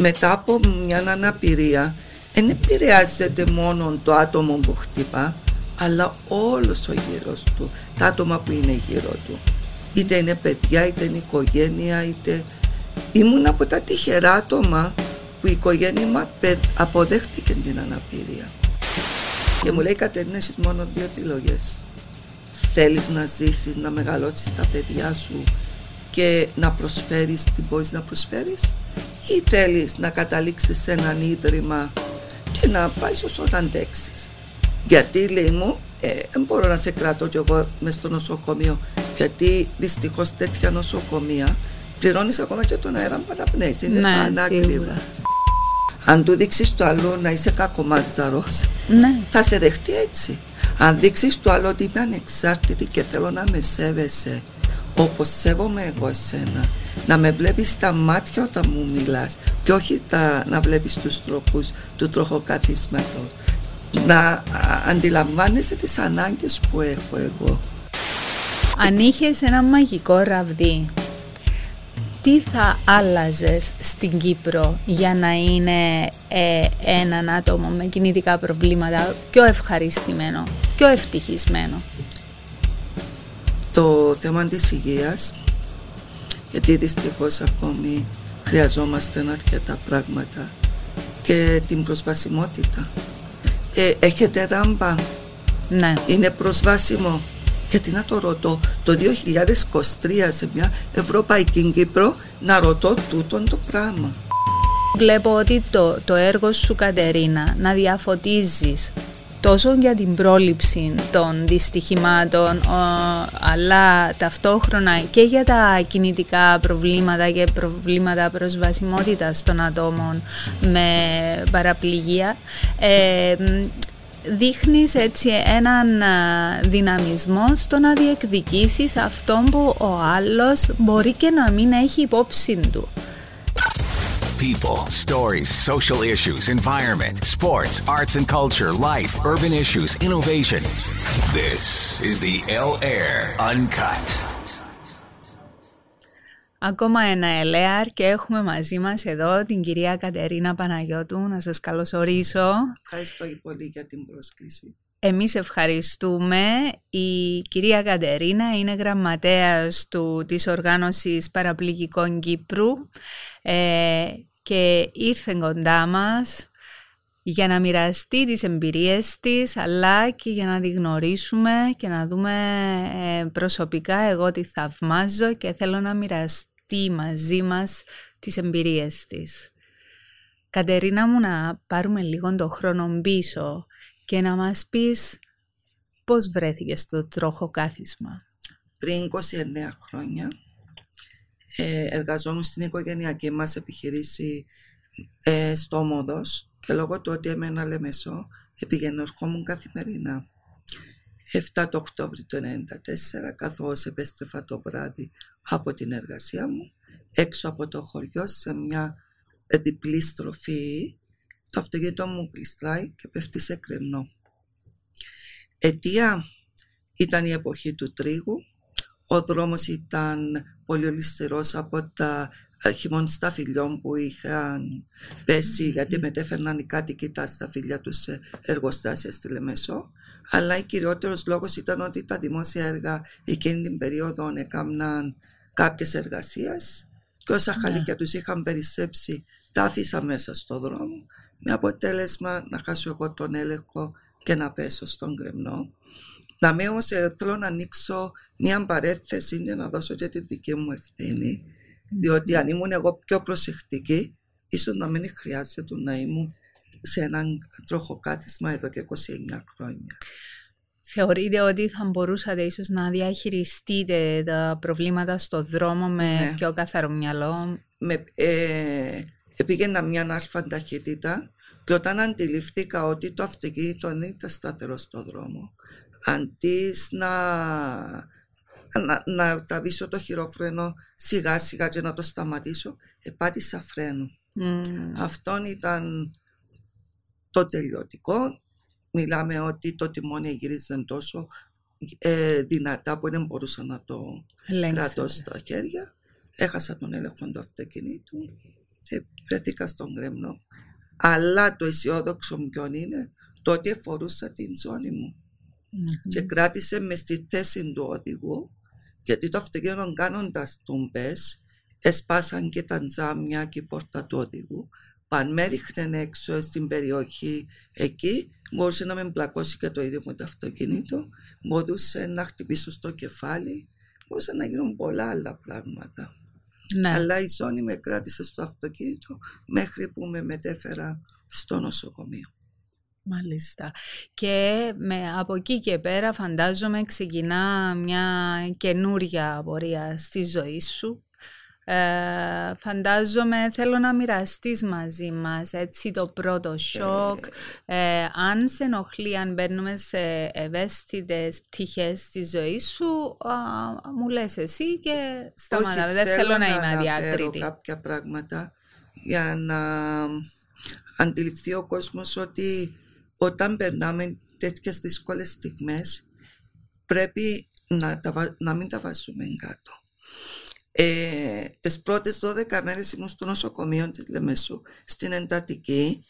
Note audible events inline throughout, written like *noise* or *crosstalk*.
μετά από μια αναπηρία δεν επηρεάζεται μόνο το άτομο που χτυπά αλλά όλος ο γύρος του, τα άτομα που είναι γύρω του. Είτε είναι παιδιά, είτε είναι οικογένεια, είτε... Ήμουν από τα τυχερά άτομα που η οικογένεια αποδέχτηκε την αναπηρία. Και μου λέει Κατερίνα, έχεις μόνο δύο επιλογές. Θέλεις να ζήσεις, να μεγαλώσεις τα παιδιά σου και να προσφέρεις τι μπορείς να προσφέρεις ή θέλεις να καταλήξεις σε έναν ίδρυμα και να πάεις όσο να αντέξεις. Γιατί λέει μου, ε, δεν μπορώ να σε κρατώ κι εγώ μες στο νοσοκομείο γιατί δυστυχώς τέτοια νοσοκομεία πληρώνεις ακόμα και τον αέρα που αναπνέεις, είναι Ναι, ανάκριβα. σίγουρα. Αν του δείξεις του άλλου να είσαι κακομάτζαρο, Ναι. θα σε δεχτεί έτσι. Αν δείξεις του άλλου ότι είμαι ανεξάρτητη και θέλω να με σέβεσαι, όπω σέβομαι εγώ εσένα, να με βλέπεις στα μάτια όταν μου μιλάς και όχι τα, να βλέπεις τους τρόπου του τροχοκαθίσματος. Να α, αντιλαμβάνεσαι τις ανάγκες που έχω εγώ. Αν είχες ένα μαγικό ραβδί, τι θα άλλαζες στην Κύπρο για να είναι ε, έναν άτομο με κινητικά προβλήματα πιο ευχαριστημένο, πιο ευτυχισμένο; Το θέμα της υγείας γιατί δυστυχώς ακόμη χρειαζόμαστε αρκετά πράγματα και την προσβασιμότητα ε, έχετε ράμπα; Ναι. είναι προσβάσιμο; Γιατί να το ρωτώ το 2023 σε μια Ευρωπαϊκή Κύπρο να ρωτώ τούτον το πράγμα Βλέπω ότι το, το έργο σου Κατερίνα να διαφωτίζεις τόσο για την πρόληψη των δυστυχημάτων ο, αλλά ταυτόχρονα και για τα κινητικά προβλήματα και προβλήματα προσβασιμότητας των ατόμων με παραπληγία ε, μ, δείχνεις έτσι έναν α, δυναμισμό στο να διεκδικήσεις αυτό που ο άλλος μπορεί και να μην έχει υπόψη του. People, stories, social issues, environment, sports, arts and culture, life, urban issues, innovation. This is the L Air Uncut. Ακόμα ένα ΕΛΕΑΡ και έχουμε μαζί μας εδώ την κυρία Κατερίνα Παναγιώτου. Να σας καλωσορίσω. Ευχαριστώ πολύ για την πρόσκληση Εμείς ευχαριστούμε. Η κυρία Κατερίνα είναι γραμματέας του, της Οργάνωσης Παραπληγικών Κύπρου ε, και ήρθε κοντά μας για να μοιραστεί τις εμπειρίες της αλλά και για να τη γνωρίσουμε και να δούμε ε, προσωπικά εγώ τη θαυμάζω και θέλω να μοιραστεί μαζί μας τις εμπειρίες της. Κατερίνα μου να πάρουμε λίγο το χρόνο πίσω και να μας πεις πώς βρέθηκες στο τρόχο κάθισμα. πριν 29 χρόνια ε, εργαζόμουν στην οικογενειακή μας επιχειρήση ε, στο Όμοδος και λόγω του ότι έμενα Λεμεσό επήγαινε ερχόμουν καθημερινά. 7 το Οκτώβρη του 1994 καθώς επέστρεφα το βράδυ από την εργασία μου έξω από το χωριό σε μια διπλή στροφή το αυτοκίνητο μου κλειστράει και πέφτει σε κρεμνό. Αιτία ήταν η εποχή του τρίγου. Ο δρόμος ήταν πολύ ολιστερός από τα ε, χειμωνιστά φιλιών που είχαν πέσει γιατί μετέφερναν οι κάτοικοι τα σταφύλια τους σε εργοστάσια στη Λεμεσό. Αλλά ο κυριότερος λόγος ήταν ότι τα δημόσια έργα εκείνη την περίοδο έκαναν κάποιες εργασίες και όσα χαλίκια τους είχαν περισσέψει τα άφησα μέσα στο δρόμο με αποτέλεσμα να χάσω εγώ τον έλεγχο και να πέσω στον κρεμνό. Να με όμως ε, θέλω να ανοίξω μια παρέθεση για να δώσω και τη δική μου ευθύνη διότι αν ήμουν εγώ πιο προσεκτική ίσως να μην χρειάζεται να ήμουν σε έναν τροχοκάθισμα εδώ και 29 χρόνια. Θεωρείτε ότι θα μπορούσατε ίσως να διαχειριστείτε τα προβλήματα στο δρόμο με Ναι. πιο καθαρό μυαλό; με, ε, πήγαινα μια αλφα ταχύτητα και όταν αντιληφθήκα ότι το αυτοκίνητο δεν ήταν σταθερό στο δρόμο αντί να, να, να τραβήσω το χειρόφρενο σιγά σιγά και να το σταματήσω επάτησα φρένο Μμμ. αυτόν ήταν το τελειωτικό μιλάμε ότι το τιμόνι γύριζε τόσο ε, δυνατά που δεν μπορούσα να το Ελέγξατε. κρατώ στα χέρια. Έχασα τον έλεγχο του αυτοκινήτου και βρέθηκα στον κρέμνο. Αλλά το αισιόδοξο μου ποιον είναι το ότι εφορούσα την ζώνη μου και κράτησε μες στη θέση του οδηγού γιατί το αυτοκίνητο κάνοντας τούμπε εσπάσαν και τα τζάμια και η πόρτα του οδηγού. Αν με ρίχνε έξω στην περιοχή εκεί μπορούσε να με μπλακώσει και το ίδιο με το αυτοκίνητο. Μπορούσε να χτυπήσω στο κεφάλι. Μπορούσε να γίνουν πολλά άλλα πράγματα. Ναι. αλλά η ζώνη με κράτησε στο αυτοκίνητο μέχρι που με μετέφερα στο νοσοκομείο Μάλιστα. Και με, από εκεί και πέρα φαντάζομαι ξεκινά μια καινούρια πορεία στη ζωή σου. Ε, φαντάζομαι θέλω να μοιραστείς μαζί μας έτσι το πρώτο σοκ ε, αν σε ενοχλεί αν μπαίνουμε σε ευαίσθητες πτυχές στη ζωή σου α, μου λες εσύ και σταματάμε δεν θέλω, να, είμαι αδιάκριτη κάποια πράγματα για να αντιληφθεί ο κόσμος ότι όταν περνάμε τέτοιες δύσκολες στιγμές πρέπει να, τα, να μην τα βάζουμε κάτω. Ε, τις πρώτες 12 μέρες ήμουν στο νοσοκομείο της Λεμεσού στην εντατική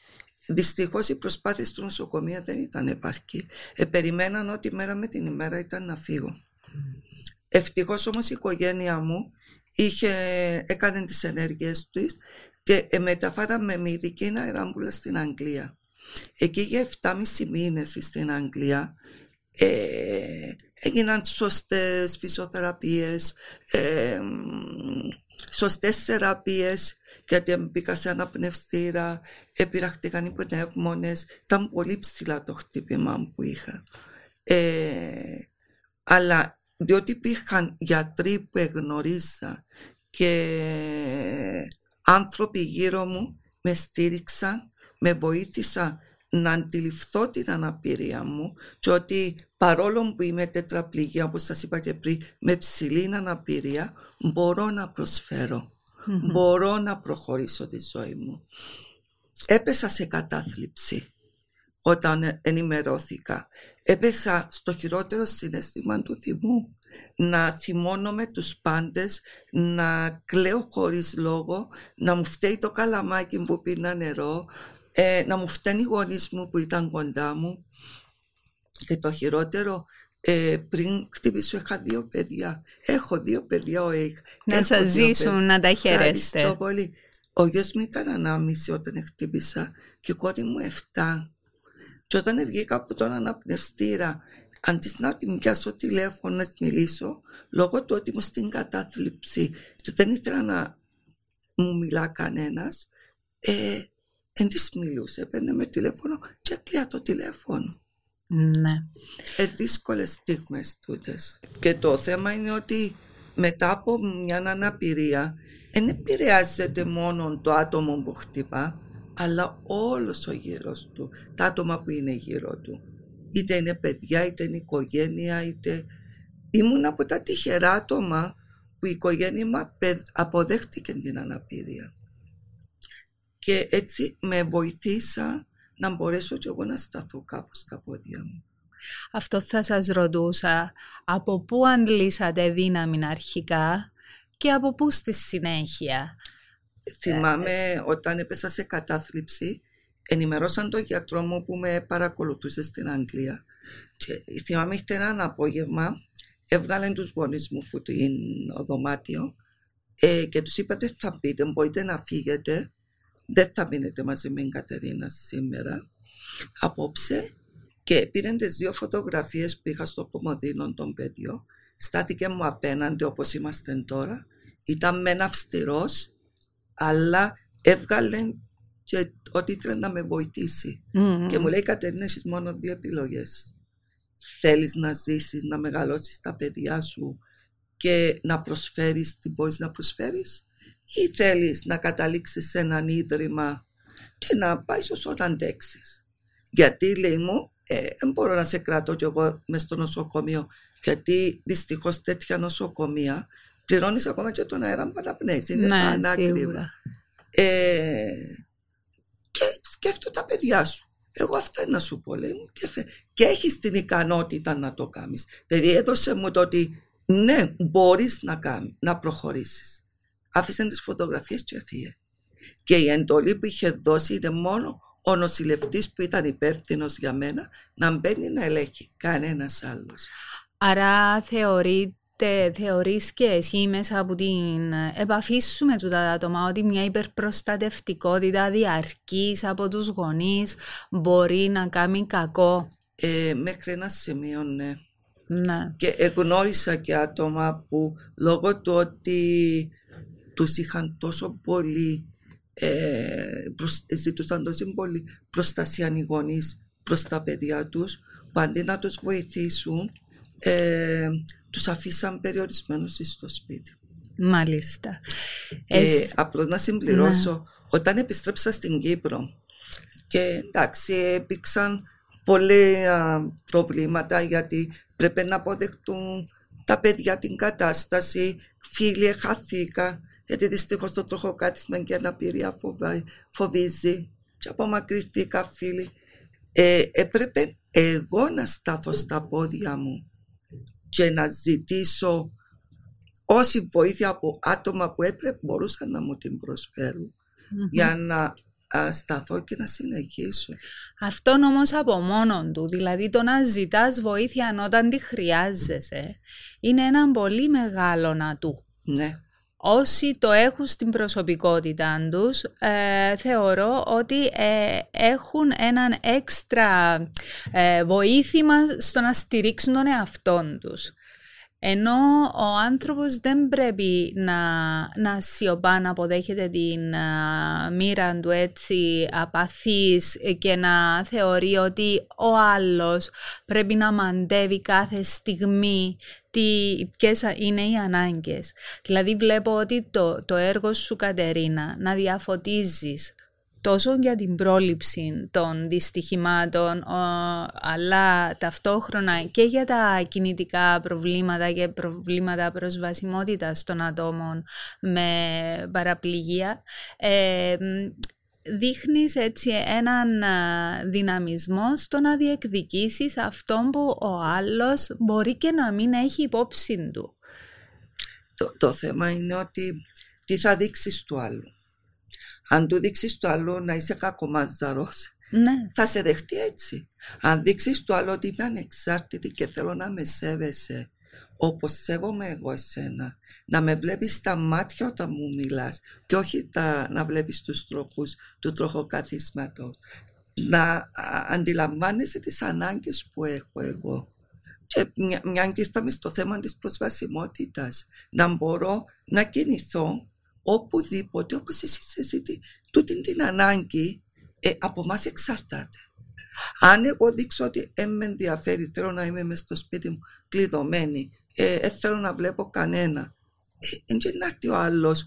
Δυστυχώς οι προσπάθειες του νοσοκομείου δεν ήταν επαρκή. Ε, περιμέναν ότι μέρα με την ημέρα ήταν να φύγω. Ευτυχώς όμως η οικογένεια μου είχε, έκανε τις ενέργειες της και ε, μεταφάραμε με ειδική αεράμπουλα στην Αγγλία. Εκεί για 7,5 μήνες στην Αγγλία ε, έγιναν σωστές φυσιοθεραπείες, ε, σωστές θεραπείες γιατί μπήκα σε αναπνευστήρα, επειραχτήκαν οι πνεύμονες, ήταν πολύ ψηλά το χτύπημα που είχα. Ε, αλλά διότι υπήρχαν γιατροί που εγνωρίζα και άνθρωποι γύρω μου με στήριξαν με βοήθησα να αντιληφθώ την αναπηρία μου και ότι παρόλο που είμαι τετραπληγία όπως σας είπα και πριν με ψηλή αναπηρία μπορώ να προσφερω μπορώ να προχωρήσω τη ζωή μου. Έπεσα σε κατάθλιψη όταν ενημερώθηκα. Έπεσα στο χειρότερο συνέστημα του θυμού. Να θυμώνομαι τους πάντες, να κλαίω χωρίς λόγο, να μου φταίει το καλαμάκι που πίνα νερό, ε, να μου φταίνει οι γονείς μου που ήταν κοντά μου και το χειρότερο ε, πριν χτυπήσω είχα δύο παιδιά. Έχω δύο παιδιά ο Έχ να σας ζήσουν να τα χαιρέστε Ευχαριστώ πολύ. Ο γιος μου ήταν ανάμιση όταν χτύπησα και η κόρη μου εφτά. Και όταν βγήκα από τον αναπνευστήρα αντί να την πιάσω τηλέφωνο να μιλήσω λόγω του ότι ήμουν στην κατάθλιψη και δεν ήθελα να μου μιλά κανένας ε, δεν της μιλούσε, έπαιρνε με τηλέφωνο και έκλεια το τηλέφωνο. Ναι. Ε, δύσκολες στιγμές τούτες. Και το θέμα είναι ότι μετά από μια αναπηρία δεν επηρεάζεται μόνο το άτομο που χτυπά, αλλά όλος ο γύρος του, τα άτομα που είναι γύρω του. Είτε είναι παιδιά, είτε είναι οικογένεια, είτε. Ήμουν από τα τυχερά άτομα που η οικογένεια μου αποδέχτηκε την αναπηρία και έτσι με βοηθήσα να μπορέσω και εγώ να σταθώ κάπου στα πόδια μου. Αυτό θα σας ρωτούσα, από πού αντλήσατε δύναμη αρχικά και από πού στη συνέχεια; Θυμάμαι όταν έπεσα σε κατάθλιψη, ενημερώσαν τον γιατρό μου που με παρακολουθούσε στην Αγγλία. Και θυμάμαι ύστερα ένα απόγευμα, έβγαλε τους γονείς μου που το δωμάτιο ε, και τους είπατε θα πείτε, μπορείτε να φύγετε δεν θα μείνετε μαζί με την Κατερίνα σήμερα. Απόψε και πήραν τις δύο φωτογραφίες που είχα στο κομμωδίνο των παιδιών. Στάθηκε μου απέναντι όπως είμαστε τώρα. Ήταν μεν αυστηρός, αλλά έβγαλε και ότι ήθελε να με βοηθήσει. Mm-hmm. Και μου λέει Κατερίνα, έχεις μόνο δύο επιλογές. Θέλεις να ζήσεις, να μεγαλώσεις τα παιδιά σου και να προσφέρεις τι μπορεί να προσφέρεις ή θέλεις να καταλήξεις σε έναν ίδρυμα και να πάεις όσο να αντέξεις. Γιατί λέει μου, ε, δεν μπορώ να σε κρατώ κι εγώ μες στο νοσοκομείο γιατί δυστυχώς τέτοια νοσοκομεία πληρώνεις ακόμα και τον αέρα που αναπνέεις. Είναι ναι, Ε, και σκέφτομαι τα παιδιά σου. Εγώ αυτά να σου πω, λέει μου, και, φε... και έχεις την ικανότητα να το κάνεις. Δηλαδή έδωσε μου το ότι ναι, μπορείς να, κάνει, να προχωρήσεις άφησαν τις φωτογραφίες και έφυγε. Και η εντολή που είχε δώσει είναι μόνο ο νοσηλευτής που ήταν υπεύθυνος για μένα να μπαίνει να ελέγχει κανένας άλλος. Άρα θεωρείτε, θεωρείς και εσύ μέσα από την επαφή σου με τα άτομα ότι μια υπερπροστατευτικότητα διαρκής από τους γονείς μπορεί να κάνει κακό; Ε, μέχρι ένα σημείο ναι. Ναι. Και εγνώρισα και άτομα που λόγω του ότι τους είχαν τόσο πολύ ε, προσ, ζητούσαν τόσο πολύ προστασία οι γονείς προς τα παιδιά τους που αντί να τους βοηθήσουν ε, τους αφήσαν περιορισμένους στο σπίτι. Μάλιστα. Και απλώς να συμπληρώσω, ναι. όταν επιστρέψα στην Κύπρο και εντάξει υπήρξαν πολλά προβλήματα γιατί πρέπει να αποδεχτούν τα παιδιά την κατάσταση, φίλοι χαθήκα γιατί δυστυχώς το τροχοκάτισμα και αναπηρία φοβίζει και απομακρυνθήκα φίλοι. Ε, έπρεπε εγώ να στάθω στα πόδια μου και να ζητήσω όση βοήθεια από άτομα που έπρεπε μπορούσαν να μου την προσφερουν για να σταθώ και να συνεχίσω. Αυτό όμως από μόνο του, δηλαδή το να ζητάς βοήθεια όταν τη χρειάζεσαι, είναι ένα πολύ μεγάλο να του. Ναι. Όσοι το έχουν στην προσωπικότητα τους, ε, θεωρώ ότι ε, έχουν έναν έξτρα ε, βοήθημα στο να στηρίξουν τον εαυτό τους. Ενώ ο άνθρωπος δεν πρέπει να, να σιωπά, να αποδέχεται την uh, μοίρα του έτσι απαθής και να θεωρεί ότι ο άλλος πρέπει να μαντεύει κάθε στιγμή τι, ποιες είναι οι ανάγκες. Δηλαδή βλέπω ότι το, το έργο σου Κατερίνα να διαφωτίζεις τόσο για την πρόληψη των δυστυχημάτων αλλά ταυτόχρονα και για τα κινητικά προβλήματα και προβλήματα προσβασιμότητας των ατόμων με παραπληγία ε, δείχνεις έτσι έναν δυναμισμό στο να διεκδικήσεις αυτό που ο άλλος μπορεί και να μην έχει υπόψη του. Το, το θέμα είναι ότι τι θα δείξεις του άλλου. Αν του δείξεις το άλλο να είσαι κακομάζαρος, ναι. θα σε δεχτεί έτσι. Αν δείξεις το άλλο ότι είμαι ανεξάρτητη και θέλω να με σέβεσαι, όπως σέβομαι εγώ εσένα, να με βλέπεις στα μάτια όταν μου μιλάς, και όχι τα, να βλέπεις τους τρόπου του τροχοκαθίσματος. Να αντιλαμβάνεσαι τις ανάγκες που έχω εγώ. Και μια, μιας και ήρθαμε στο θέμα της προσβασιμότητας, να μπορώ να κινηθώ οπουδήποτε, όπως εσύ συζητεί, τούτη την ανάγκη ε, από εμάς εξαρτάται. Αν εγώ δείξω ότι δεν με ενδιαφέρει, θέλω να είμαι μέσα στο σπίτι μου κλειδωμένη, ε, ε θέλω να βλέπω κανένα, ε, και να έρθει ο άλλος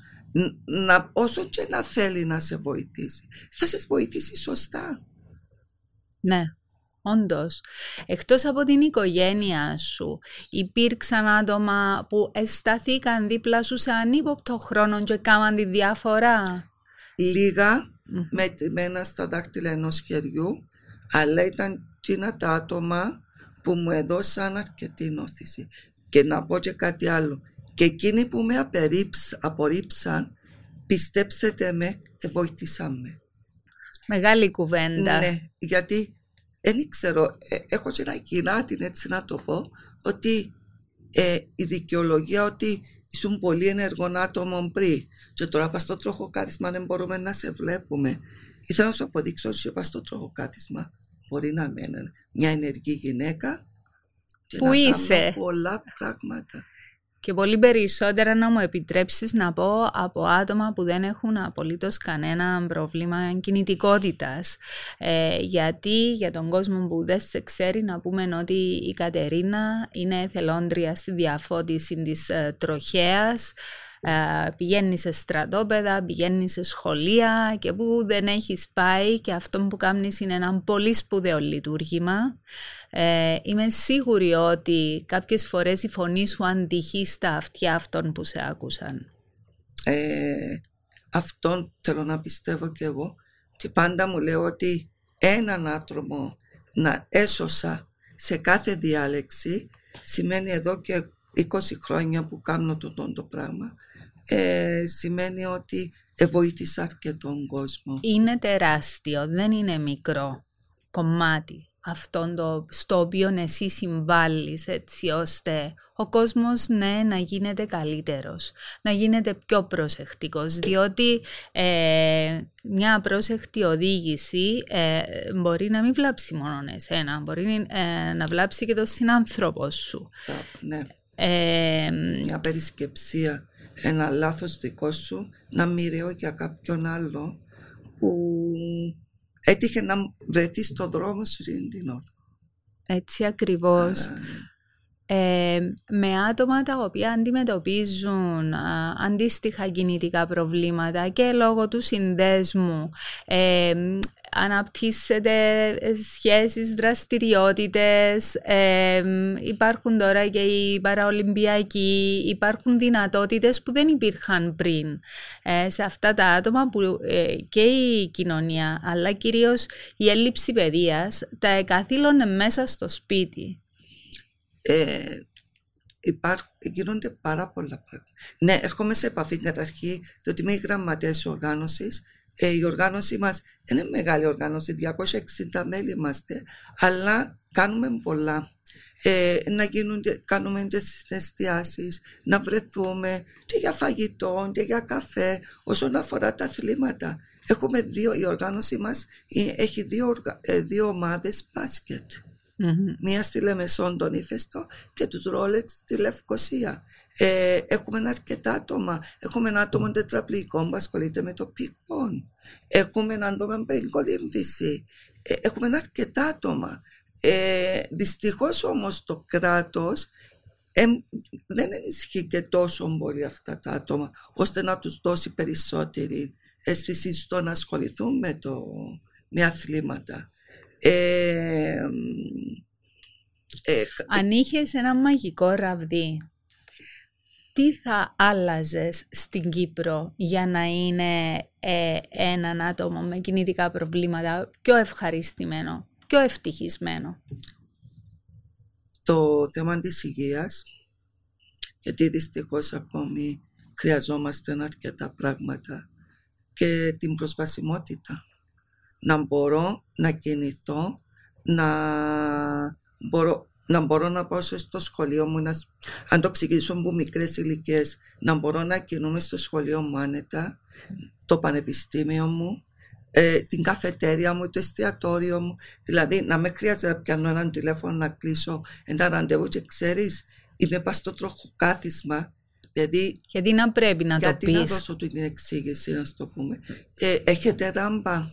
να, όσο και να θέλει να σε βοηθήσει, θα σε βοηθήσει σωστά. Ναι. Όντως, εκτός από την οικογένεια σου, υπήρξαν άτομα που αισθαθήκαν δίπλα σου σε ανύποπτο χρόνο και κάμαν τη διαφορά; Λίγα mm. μετρημένα στα δάχτυλα ενός χεριού, αλλά ήταν εκείνα τα άτομα που μου έδωσαν αρκετή νόθηση. Και να πω και κάτι άλλο. Και εκείνοι που με απορρίψαν, πιστέψτε με, βοήθησαν με. Μεγάλη κουβέντα. Ναι, γιατί δεν ξέρω, ε, έχω και ένα κοινάτι έτσι να το πω, ότι ε, η δικαιολογία ότι ήσουν πολύ ενεργό άτομο πριν και τώρα πας στο τροχοκάθισμα δεν μπορούμε να σε βλέπουμε. Ήθελα να σου αποδείξω ότι πας στο τροχοκάθισμα μπορεί να μένει μια ενεργή γυναίκα και Που να είσαι; πολλά πράγματα και πολύ περισσότερα να μου επιτρέψεις να πω από άτομα που δεν έχουν απολύτως κανένα πρόβλημα κινητικότητας. Ε, γιατί για τον κόσμο που δεν σε ξέρει να πούμε ότι η Κατερίνα είναι εθελόντρια στη διαφώτιση της ε, τροχέας, ε, πηγαίνεις σε στρατόπεδα, πηγαίνεις σε σχολεία και που δεν έχεις πάει και αυτό που κάνεις είναι ένα πολύ σπουδαίο λειτουργήμα. Ε, είμαι σίγουρη ότι κάποιες φορές η φωνή σου αντυχεί στα αυτιά αυτών που σε άκουσαν. Ε, αυτόν θέλω να πιστεύω και εγώ και πάντα μου λέω ότι έναν άτομο να έσωσα σε κάθε διάλεξη σημαίνει εδώ και 20 χρόνια που κάνω το, το, το πράγμα ε, σημαίνει ότι Εβοήθησα αρκετόν κόσμο. Είναι τεράστιο, δεν είναι μικρό κομμάτι αυτό το, στο οποίο εσύ συμβάλλεις έτσι ώστε ο κόσμος ναι να γίνεται καλύτερος, να γίνεται πιο προσεκτικός διότι ε, μια πρόσεχτη οδήγηση ε, μπορεί να μην βλάψει μόνο εσένα, μπορεί ε, να βλάψει και τον συνάνθρωπο σου. Ναι. μια περισκεψία, ένα λάθος δικό σου να μοιραίο για κάποιον άλλο που έτυχε να βρεθεί στον δρόμο σου την ώρα. Έτσι ακριβώς. Ε, με άτομα τα οποία αντιμετωπίζουν α, αντίστοιχα κινητικά προβλήματα και λόγω του συνδέσμου ε, αναπτύσσεται σχέσεις, δραστηριότητες, ε, υπάρχουν τώρα και οι παραολυμπιακοί, υπάρχουν δυνατότητες που δεν υπήρχαν πριν ε, σε αυτά τα άτομα που ε, και η κοινωνία αλλά κυρίως η έλλειψη παιδείας τα εκαθήλωνε μέσα στο σπίτι ε, υπάρχουν, γίνονται πάρα πολλά πράγματα. Ναι, έρχομαι σε επαφή καταρχήν, διότι είμαι η γραμματέας οργάνωσης. Ε, η οργάνωση μας είναι μεγάλη οργάνωση, 260 μέλη είμαστε, αλλά κάνουμε πολλά. Ε, να γίνονται, κάνουμε τις συναισθιάσεις, να βρεθούμε και για φαγητό και για καφέ όσον αφορά τα αθλήματα. Έχουμε δύο, η οργάνωση μας έχει δύο, ε, δύο ομάδες μπάσκετ. Mm-hmm. Μία στη Λεμεσόν τον Ήφεστο και του Ρόλεξ στη Λευκοσία. Ε, έχουμε αρκετά άτομα. Έχουμε ένα άτομο τετραπλικό που ασχολείται με το πικπον. Έχουμε ένα άτομο με εγκολύμβηση. Ε, έχουμε αρκετά άτομα. Ε, Δυστυχώς όμως το κράτος ε, δεν ενισχύει και τόσο πολύ αυτά τα άτομα ώστε να τους δώσει περισσότερη αίσθηση στο να ασχοληθούν με, το, με αθλήματα. Ε, ε, Αν είχες ένα μαγικό ραβδί, τι θα άλλαζες στην Κύπρο για να είναι ε, έναν άτομο με κινητικά προβλήματα πιο ευχαριστημένο, πιο ευτυχισμένο; Το θέμα της υγείας, γιατί δυστυχώς ακόμη χρειαζόμαστε αρκετά πράγματα και την προσβασιμότητα να μπορώ να κινηθώ, να μπορώ να μπορώ να πάω στο σχολείο μου, να, αν το εξηγήσω από μικρές ηλικίες, να μπορώ να κινούμαι στο σχολείο μου άνετα, το πανεπιστήμιο μου, ε, την καφετέρια μου, το εστιατόριο μου. Δηλαδή, να με χρειάζεται να πιάνω έναν τηλέφωνο να κλείσω ένα ραντεβού και ξέρεις, είμαι πας στο τροχοκάθισμα. Δηλαδή, γιατί να πρέπει να το πει. Γιατί να δώσω την εξήγηση, να το πούμε. Ε, έχετε ράμπα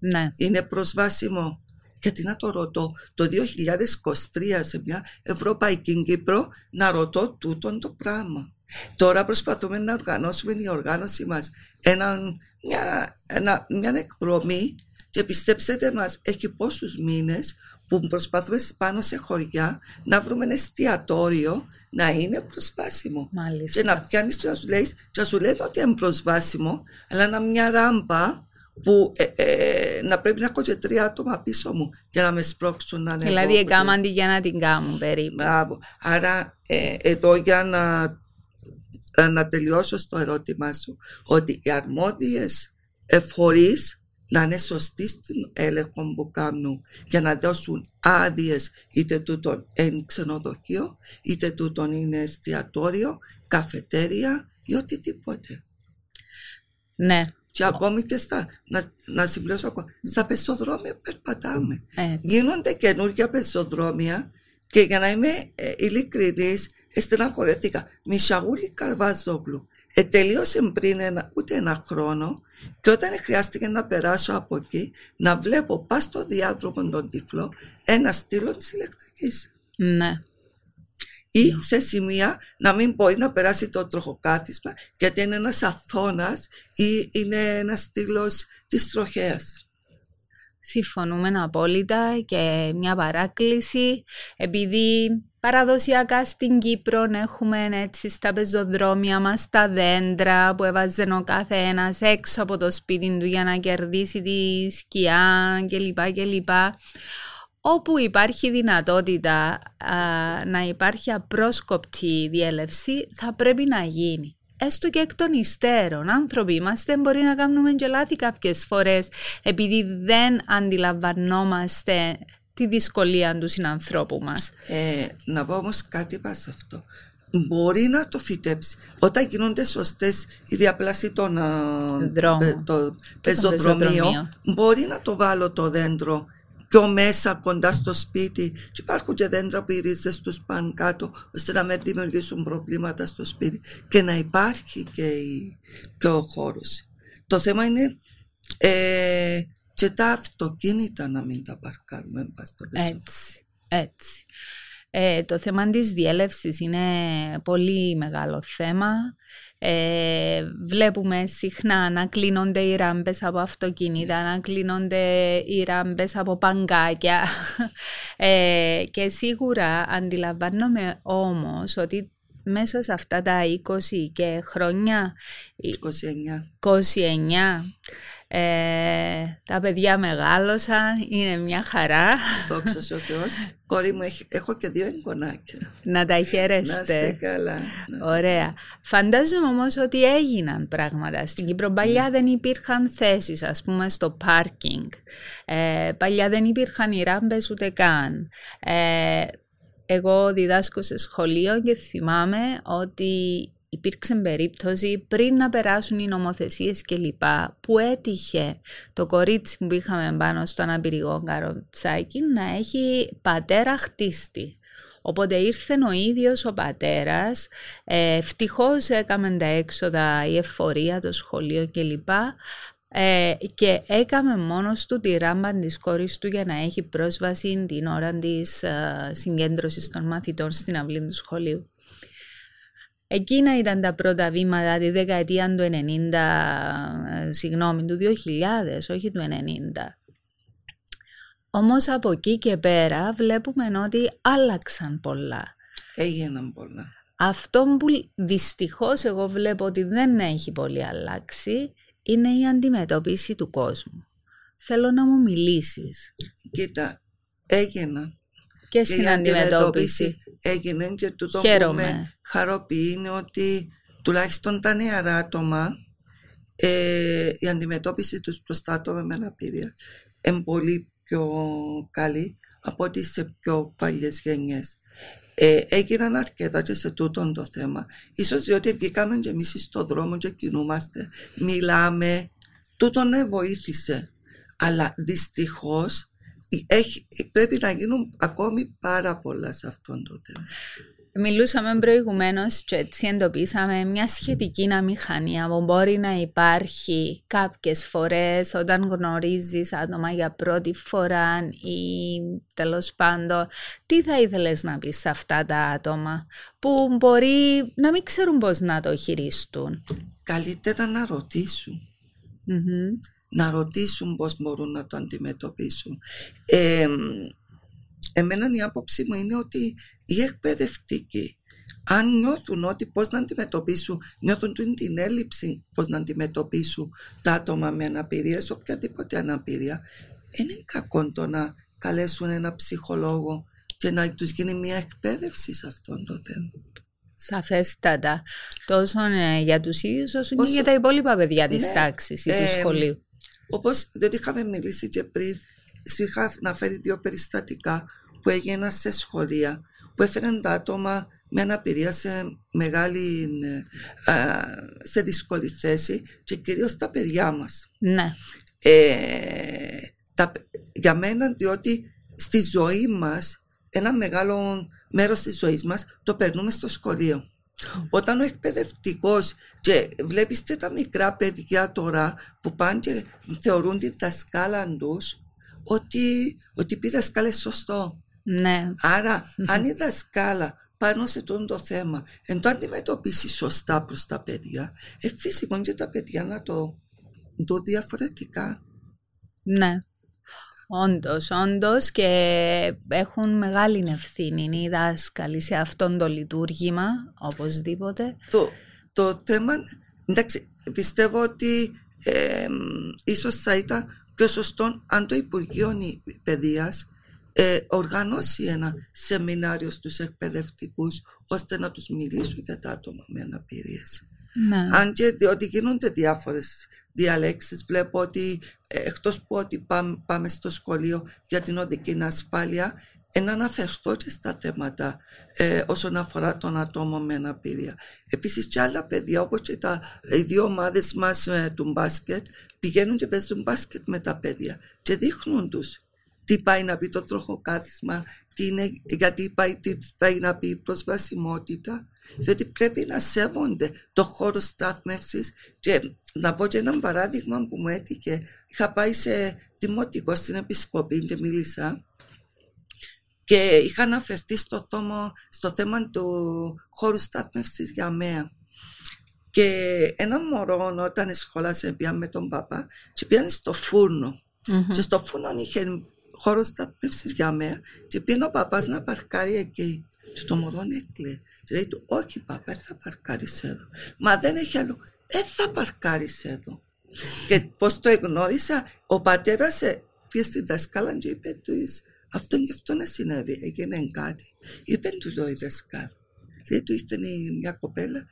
ναι. είναι προσβάσιμο. Γιατί να το ρωτώ, το 2023 σε μια Ευρωπαϊκή Κύπρο να ρωτώ τούτον το πράγμα. Τώρα προσπαθούμε να οργανώσουμε η οργάνωση μας ένα, μια, ένα, μια εκδρομή και πιστέψτε μας έχει πόσους μήνες που προσπαθούμε πάνω σε χωριά να βρούμε ένα εστιατόριο να είναι προσβάσιμο. Μάλιστα. Και να πιάνεις και να σου λέει, και να σου λένε ότι είναι προσβάσιμο, αλλά να μια ράμπα που ε, ε, να πρέπει να έχω και τρία άτομα πίσω μου για να με σπρώξουν να είναι Δηλαδή έκαναν για να την κάνουν περίπου. Μπράβο. Άρα ε, εδώ για να, να τελειώσω στο ερώτημά σου ότι οι αρμόδιες εφορείς να είναι σωστοί στην έλεγχο που κάνουν για να δώσουν άδειες είτε τούτον εν ξενοδοχείο είτε τούτον είναι εστιατόριο, καφετέρια ή οτιδήποτε. Ναι, και ακόμη και στα, να, να συμπληρώσω ακόμα, στα πεζοδρόμια περπατάμε. Γίνονται καινούργια πεζοδρόμια και για να είμαι ε, ειλικρινής, στεναχωρέθηκα. Μισαγούλη Καρβάζογλου. Ε, τελείωσε πριν ένα, ούτε ένα χρόνο και όταν χρειάστηκε να περάσω από εκεί να βλέπω πά στο διάδρομο των τυφλών ένα στήλο της ηλεκτρικής. Ναι ή σε σημεία να μην μπορεί να περάσει το τροχοκάθισμα γιατί είναι ένας αθώνας ή είναι ένας στήλος της τροχέας. Συμφωνούμε απόλυτα και μια παράκληση επειδή παραδοσιακά στην Κύπρο έχουμε έτσι στα πεζοδρόμια μας τα δέντρα που έβαζε ο κάθε ένας έξω από το σπίτι του για να κερδίσει τη σκιά κλπ όπου υπάρχει δυνατότητα να υπάρχει απρόσκοπτη διέλευση θα πρέπει να γίνει. έστω και εκ των υστέρων. Άνθρωποι είμαστε, μπορεί να κάνουμε και λάθη κάποιες φορές επειδή δεν αντιλαμβανόμαστε τη δυσκολία του συνανθρώπου μας. Ε, να πω όμως κάτι πάνω σε αυτό. Μπορεί να το φυτέψει. Όταν γίνονται σωστές η διαπλάση των Δρόμο. το πεζοδρομίο, μπορεί να το βάλω το δέντρο πιο μέσα κοντά στο σπίτι και υπάρχουν και δέντρα που οι ρίζες τους πάνε κάτω ώστε να μην δημιουργήσουν προβλήματα στο σπίτι και να υπάρχει και, η, και ο χώρος. Το θέμα είναι ε, και τα αυτοκίνητα να μην τα παρκάρουμε. Έτσι, έτσι. Ε, το θέμα της διέλευσης είναι πολύ μεγάλο θέμα. Ε, βλέπουμε συχνά να κλείνονται οι ράμπες από αυτοκίνητα, να κλείνονται οι ράμπες από παγκάκια *laughs* ε, και σίγουρα αντιλαμβάνομαι όμως ότι μέσα σε αυτά τα 20 και χρόνια; 29, 29 ε, τα παιδιά μεγάλωσαν, είναι μια χαρά. Δόξα ο Θεός. Κόρη μου, έχω και δύο εγγονάκια. Να τα χαίρεστε. Να είστε καλά. Ωραία. Φαντάζομαι όμως ότι έγιναν πράγματα. Στην Κύπρο παλιά ναι. δεν υπήρχαν θέσεις, ας πούμε, στο πάρκινγκ. Ε, παλιά δεν υπήρχαν οι ράμπες ούτε καν. Ε, εγώ διδάσκω σε σχολείο και θυμάμαι ότι υπήρξε περίπτωση πριν να περάσουν οι νομοθεσίες κλπ. που έτυχε το κορίτσι που είχαμε πάνω στο αναπηρικό καροτσάκι να έχει πατέρα χτίστη. Οπότε ήρθε ο ίδιος ο πατέρας, ε, ευτυχώς έκαμε τα έξοδα, η εφορία, το σχολείο κλπ. Ε, και έκαμε μόνος του τη ράμπα της κόρης του για να έχει πρόσβαση την ώρα της ε, συγκέντρωσης των μαθητών στην αυλή του σχολείου. Εκείνα ήταν τα πρώτα βήματα τη δεκαετία του 90, ε, συγγνώμη, του 2000, όχι του 90. Όμως από εκεί και πέρα βλέπουμε ότι άλλαξαν πολλά. Έγιναν πολλά. Αυτό που δυστυχώς εγώ βλέπω ότι δεν έχει πολύ αλλάξει είναι η αντιμετώπιση του κόσμου. Θέλω να μου μιλήσεις. Κοίτα, έγιναν και, στην αντιμετώπιση. Έγινε και τούτο που με χαροποιεί είναι ότι τουλάχιστον τα νεαρά άτομα ε, η αντιμετώπιση τους προς τα άτομα με αναπηρία είναι πολύ πιο καλή από ό,τι σε πιο παλιές γενιές. Ε, έγιναν αρκετά και σε τούτο το θέμα. Ίσως διότι βγήκαμε και εμείς στον δρόμο και κινούμαστε, μιλάμε. Τούτο ναι βοήθησε. Αλλά δυστυχώς έχει, πρέπει να γίνουν ακόμη πάρα πολλά σε αυτόν το θέμα. Μιλούσαμε προηγουμένως και έτσι εντοπίσαμε μια σχετική αμηχανία που μπορεί να υπάρχει κάποιες φορές όταν γνωρίζεις άτομα για πρώτη φορά ή τέλος πάντων. Τι θα ήθελες να πεις σε αυτά τα άτομα που μπορεί να μην ξέρουν πώς να το χειριστούν; Καλύτερα να ρωτησουν να ρωτήσουν πώς μπορούν να το αντιμετωπίσουν. Ε, εμένα η άποψή μου είναι ότι οι εκπαιδευτικοί αν νιώθουν ότι πώς να αντιμετωπίσουν, νιώθουν την έλλειψη πώς να αντιμετωπίσουν τα άτομα με αναπηρία, σε οποιαδήποτε αναπηρία, είναι κακό το να καλέσουν ένα ψυχολόγο και να τους γίνει μια εκπαίδευση σε αυτόν το θέμα. Σαφέστατα. Τόσο ε, για τους ίδιους όσο και για τα υπόλοιπα παιδιά της ναι, τάξης ή του ε, σχολείου. Όπως δεν είχαμε μιλήσει και πριν, σου είχα αναφέρει δύο περιστατικά που έγιναν σε σχολεία που έφεραν τα άτομα με αναπηρία σε μεγάλη, σε δύσκολη θέση και κυρίως τα παιδιά μας. Ναι. Ε, τα, για μένα διότι στη ζωή μας ένα μεγάλο μέρος της ζωής μας το περνούμε στο σχολείο. Όταν ο εκπαιδευτικός και βλέπεις τα μικρά παιδιά τώρα που πάνε και θεωρούν τη δασκάλα τους ότι, ότι πει δασκάλα σωστό. Ναι. Άρα, αν η δασκάλα πάνω σε αυτό το θέμα εν το αντιμετωπίσεις σωστά προς τα παιδιά, ε, φυσικό και τα παιδιά να το δω διαφορετικά. Ναι. Όντως, όντως και έχουν μεγάλη ευθύνη οι δάσκαλοι σε αυτόν το λειτουργήμα, οπωσδήποτε. Το, το θέμα, εντάξει, πιστεύω ότι ε, ίσως θα ήταν πιο σωστό αν το Υπουργείο Παιδείας ε, οργανώσει ένα σεμινάριο στους εκπαιδευτικούς ώστε να τους μιλήσουν για τα άτομα με αναπηρίες. Ναι. Αν και διότι γίνονται διάφορες διαλέξεις, βλέπω ότι ε, εκτός που ότι πάμε, πάμε στο σχολείο για την οδική ασφάλεια, να αναφερθώ και στα θέματα ε, όσον αφορά τον ατόμο με αναπηρία. Επίσης και άλλα παιδιά όπως και τα, οι δύο ομάδες μας ε, του μπάσκετ πηγαίνουν και παίζουν μπάσκετ με τα παιδιά και δείχνουν τους τι πάει να πει το τροχοκάθισμα, τι είναι, γιατί πάει, τι πάει να πει η προσβασιμότητα. Διότι πρέπει να σέβονται το χώρο στάθμευσης και να πω και ένα παράδειγμα που μου έτυχε. Είχα πάει σε δημοτικό στην Επισκοπή και μίλησα και είχα αναφερθεί στο, θέμα, στο θέμα του χώρου στάθμευσης για μέα. Και ένα μωρό όταν σχόλασε πια με τον παπά και πήγανε στο φουρνο Και στο φούρνο είχε χώρος στάθμευση για μένα και πήγαινε ο παπάς να παρκάρει εκεί. Και το μωρό έκλαιε. Και λέει του, Όχι, παπά, θα παρκάρεις εδώ. Μα δεν έχει άλλο. Δεν θα παρκάρεις εδώ. Και πώς το εγνώρισα, ο πατέρας πήγε στην δασκάλα και είπε του, Αυτό και αυτό να συνέβη. Έγινε κάτι. Είπε του, λέει η δασκάλα. Λέει του, ήρθε μια κοπέλα.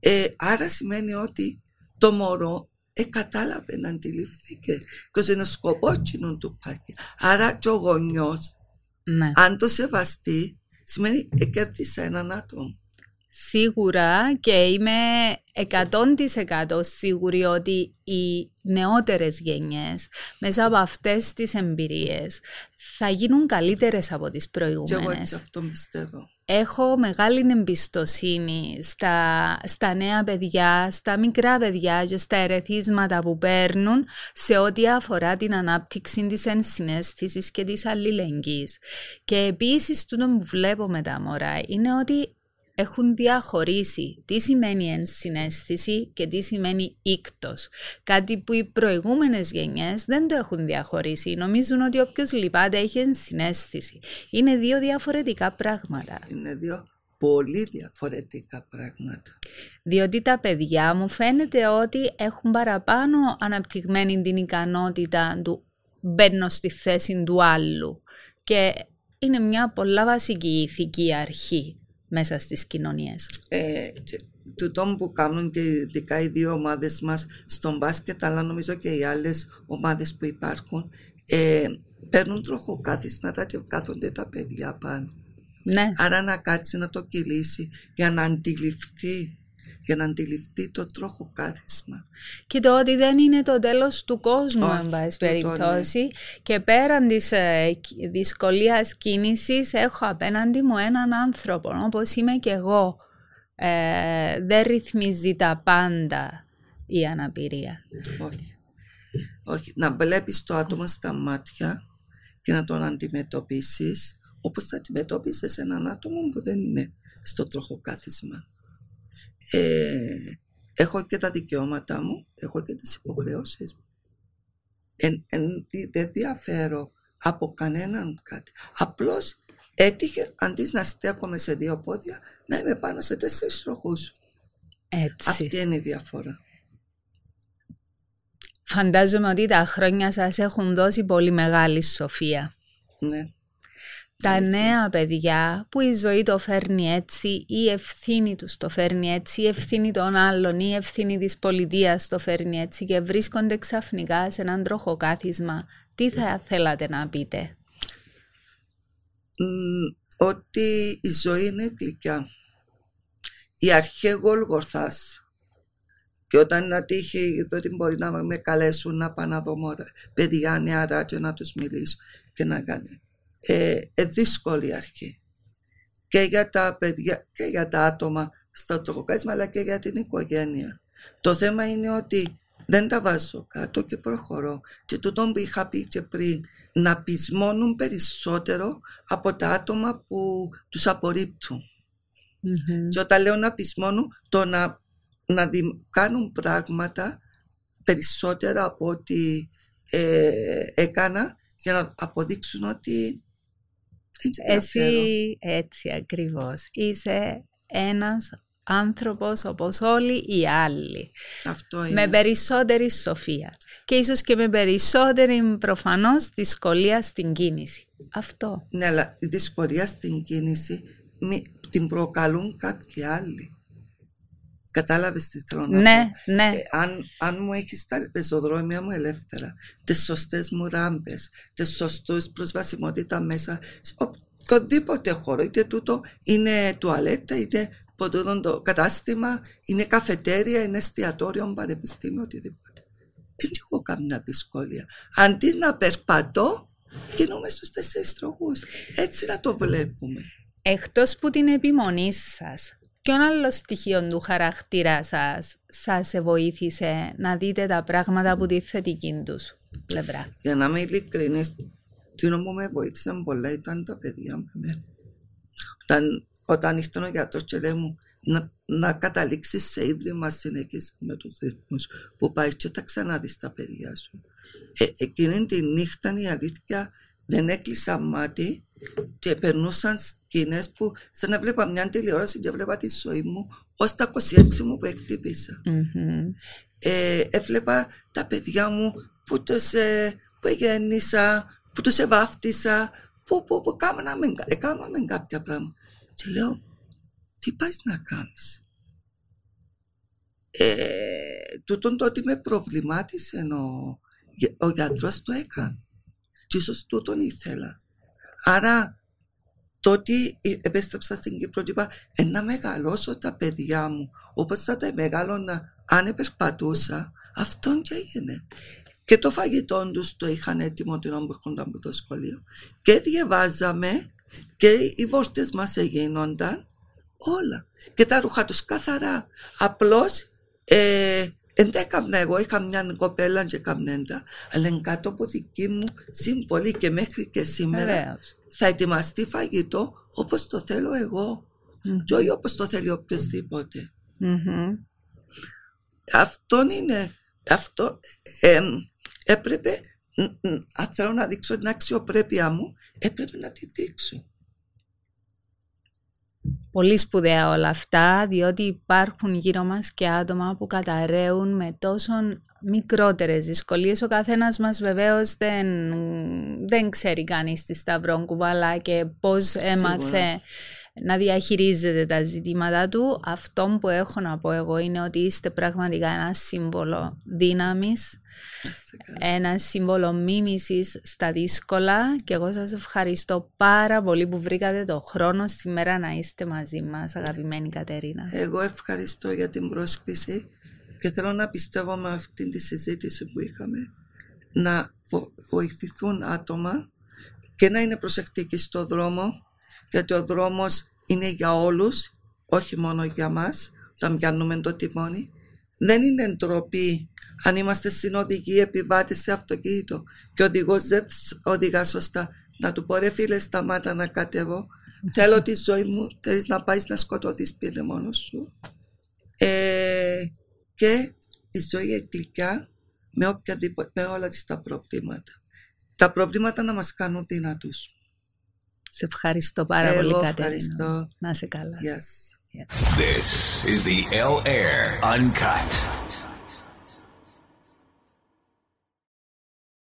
Ε, άρα σημαίνει ότι το μωρό ε, κατάλαβε να αντιληφθήκε και είναι σκοπό του πάρκι. Άρα και ο γονιός, ναι. αν το σεβαστεί, σημαίνει κέρδισε έναν άτομο. Σίγουρα και είμαι 100% σίγουρη ότι οι νεότερες γενιές μέσα από αυτές τις εμπειρίες θα γίνουν καλύτερες από τις προηγούμενες. Και εγώ έτσι αυτό πιστεύω έχω μεγάλη εμπιστοσύνη στα, στα νέα παιδιά, στα μικρά παιδιά και στα ερεθίσματα που παίρνουν σε ό,τι αφορά την ανάπτυξη της ενσυναίσθησης και της αλληλεγγύης. Και επίσης τούτο που βλέπω με τα μωρά είναι ότι έχουν διαχωρίσει τι σημαίνει ενσυναίσθηση και τι σημαίνει ίκτος. Κάτι που οι προηγούμενες γενιές δεν το έχουν διαχωρίσει. Νομίζουν ότι όποιος λυπάται έχει ενσυναίσθηση. Είναι δύο διαφορετικά πράγματα. Είναι δύο πολύ διαφορετικά πράγματα. Διότι τα παιδιά μου φαίνεται ότι έχουν παραπάνω αναπτυγμένη την ικανότητα του μπαίνω στη θέση του άλλου. Και είναι μια πολλά βασική ηθική αρχή μέσα στις κοινωνίες. Ε, τούτο που κάνουν και ειδικά οι δύο ομάδες μας στον μπάσκετ αλλά νομίζω και οι άλλες ομάδες που υπάρχουν ε, παίρνουν τροχοκάθισματα και κάθονται τα παιδιά πάνω. Ναι. Άρα να κάτσει να το κυλήσει για να αντιληφθεί για να αντιληφθεί το τρόχο κάθισμα. Και το ότι δεν είναι το τέλος του κόσμου, εν πάση περιπτώσει. Και πέραν της ε, δυσκολίας κίνησης, έχω απέναντι μου έναν άνθρωπο, όπως είμαι και εγώ. Ε, δεν ρυθμίζει τα πάντα η αναπηρία. Όχι. Όχι. Να βλέπεις το άτομο στα μάτια και να τον αντιμετωπίσεις όπως θα αντιμετώπισες έναν άτομο που δεν είναι στο τροχοκάθισμα ε, έχω και τα δικαιώματά μου, έχω και τις υποχρεώσεις μου. Εν, εν, δεν διαφέρω από κανέναν κάτι. Απλώς έτυχε αντί να στέκομαι σε δύο πόδια να είμαι πάνω σε τέσσερις τροχούς. Έτσι. Αυτή είναι η διαφορά. Φαντάζομαι ότι τα χρόνια σας έχουν δώσει πολύ μεγάλη σοφία. Ναι τα νέα παιδιά που η ζωή το φέρνει έτσι, η ευθύνη τους το φέρνει έτσι, η ευθύνη των άλλων, η ευθύνη της πολιτείας το φέρνει έτσι και βρίσκονται ξαφνικά σε έναν τροχοκάθισμα. Τι θα θέλατε να πείτε; ότι η ζωή είναι γλυκιά. Η αρχή γολγορθάς. Και όταν να τύχει, τότε μπορεί να με καλέσουν να πάω να δω μόρα, παιδιά νεαρά και να τους μιλήσω και να κάνει ε, ε, δύσκολη αρχή. Και για τα παιδιά και για τα άτομα στο τροκοκάσμα αλλά και για την οικογένεια. Το θέμα είναι ότι δεν τα βάζω κάτω και προχωρώ. Και τούτο που είχα πει και πριν να πεισμώνουν περισσότερο από τα άτομα που τους απορριπτουν Και όταν λέω να πεισμώνουν το να, να κάνουν πράγματα περισσότερα από ό,τι ε, έκανα για να αποδείξουν ότι *laughs* εσύ έτσι ακριβώς. Είσαι ένας άνθρωπος όπως όλοι οι άλλοι. Αυτό είναι. Με περισσότερη σοφία. Και ίσως και με περισσότερη προφανώς δυσκολία στην κίνηση. Αυτό. Ναι, αλλά η δυσκολία στην κίνηση την προκαλούν κάποιοι άλλοι. Κατάλαβες τι θέλω να Ναι, πω; ναι. Ε, αν, αν μου έχεις τα πεζοδρόμια μου ελεύθερα, τις σωστές μου ράμπες, τις σωστούς προσβασιμότητα μέσα σε οποιοδήποτε χώρο, είτε τούτο είναι τουαλέτα, είτε ποτέ το κατάστημα, είναι καφετέρια, είναι εστιατόριο, πανεπιστήμιο, οτιδήποτε. Δεν έχω καμιά δυσκολία. Αντί να περπατώ, κινούμε στους τέσσερις τροχούς. Έτσι να το βλέπουμε. Εκτός που την επιμονή σας, ποιον άλλο στοιχείο του χαρακτήρα σας σας βοήθησε να δείτε τα πράγματα από τη θετική τους πλευρά; Για να είμαι ειλικρινής, τι που με βοήθησε πολλά ήταν τα παιδιά μου. εμένα. Όταν, όταν ήρθε ο γιατρός και λέει μου να, να καταλήξεις σε ίδρυμα συνεχής με τους ρυθμούς που πάεις και θα ξαναδείς τα παιδιά σου. Ε, εκείνη τη νύχτα η αλήθεια δεν έκλεισα μάτι και περνούσαν σκηνές που σαν να βλέπα μια τηλεόραση και βλέπα τη ζωή μου ως τα 26 μου που εκτύπησα. Μμμ. Ε, έβλεπα τα παιδιά μου που τους ε, που γέννησα, που τους εβάφτισα, που, που, που κάμαμε, ε, κάμαμε κάποια πράγματα. Και λέω, τι πάει να κάνεις; Ε, τούτον το ότι με προβλημάτισε ο, ο γιατρός το έκανε. Και ίσως τούτον ήθελα. Άρα το ότι επέστρεψα στην Κύπρο και είπα «Ε, να μεγαλώσω τα παιδιά μου όπως θα τα μεγάλωνα αν περπατούσα, αυτόν και έγινε. Και το φαγητό τους το είχαν έτοιμο την ώρα που έρχονταν από το σχολείο. Και διαβάζαμε και οι βόρτες μας έγινονταν όλα. Και τα ρούχα τους καθαρά. Απλώς ε, δεν τα έκανα εγώ, είχα μια κοπέλα και έκανα τα, αλλά είναι κάτω από δική μου συμβολή και μέχρι και σήμερα Βεβαίως. θα ετοιμαστεί φαγητό όπως το θέλω εγώ Μμμ. και όχι όπως το θέλει οποιοδήποτε. Μμμ. Αυτό είναι, αυτό ε, έπρεπε, ν- ν- αν θέλω να δείξω την αξιοπρέπεια μου, έπρεπε να τη δείξω. Πολύ σπουδαία όλα αυτά, διότι υπάρχουν γύρω μας και άτομα που καταραίουν με τόσο μικρότερες δυσκολίες. Ο καθένας μας βεβαίως δεν, δεν ξέρει κανείς τη σταυρόν κουβαλά και πώς έμαθε να διαχειρίζεται τα ζητήματα του. Αυτό που έχω να πω εγώ είναι ότι είστε πραγματικά ένα σύμβολο δύναμης, Να είστε καλά. ένα σύμβολο μίμησης στα δύσκολα και εγώ σας ευχαριστώ πάρα πολύ που βρήκατε το χρόνο σήμερα να είστε μαζί μας αγαπημένη Κατερίνα. Εγώ ευχαριστώ για την πρόσκληση και θέλω να πιστεύω με αυτή τη συζήτηση που είχαμε να βο- βοηθηθούν άτομα και να είναι προσεκτικοί στο δρόμο γιατί ο δρόμος είναι για όλους όχι μόνο για μας όταν πιάνουμε το τιμόνι. Δεν είναι ντροπή αν είμαστε συνοδικοί επιβάτες σε αυτοκίνητο και ο οδηγός δεν σ- οδηγά σωστά. Να του πω ρε φίλε σταμάτα να κατέβω *laughs* θέλω τη ζωή μου θέλεις να πάεις να σκοτωθείς πίνε μόνος σου. Ε, και η ζωή είναι γλυκιά με, οποιαδήποτε, με όλα τις τα προβλήματα. Τα προβλήματα να μας κάνουν δυνατούς Σε ευχαριστώ πάρα Εγώ πολύ Κατερίνα. ευχαριστώ. Να είσαι καλά. Yes. This is the L Air Uncut.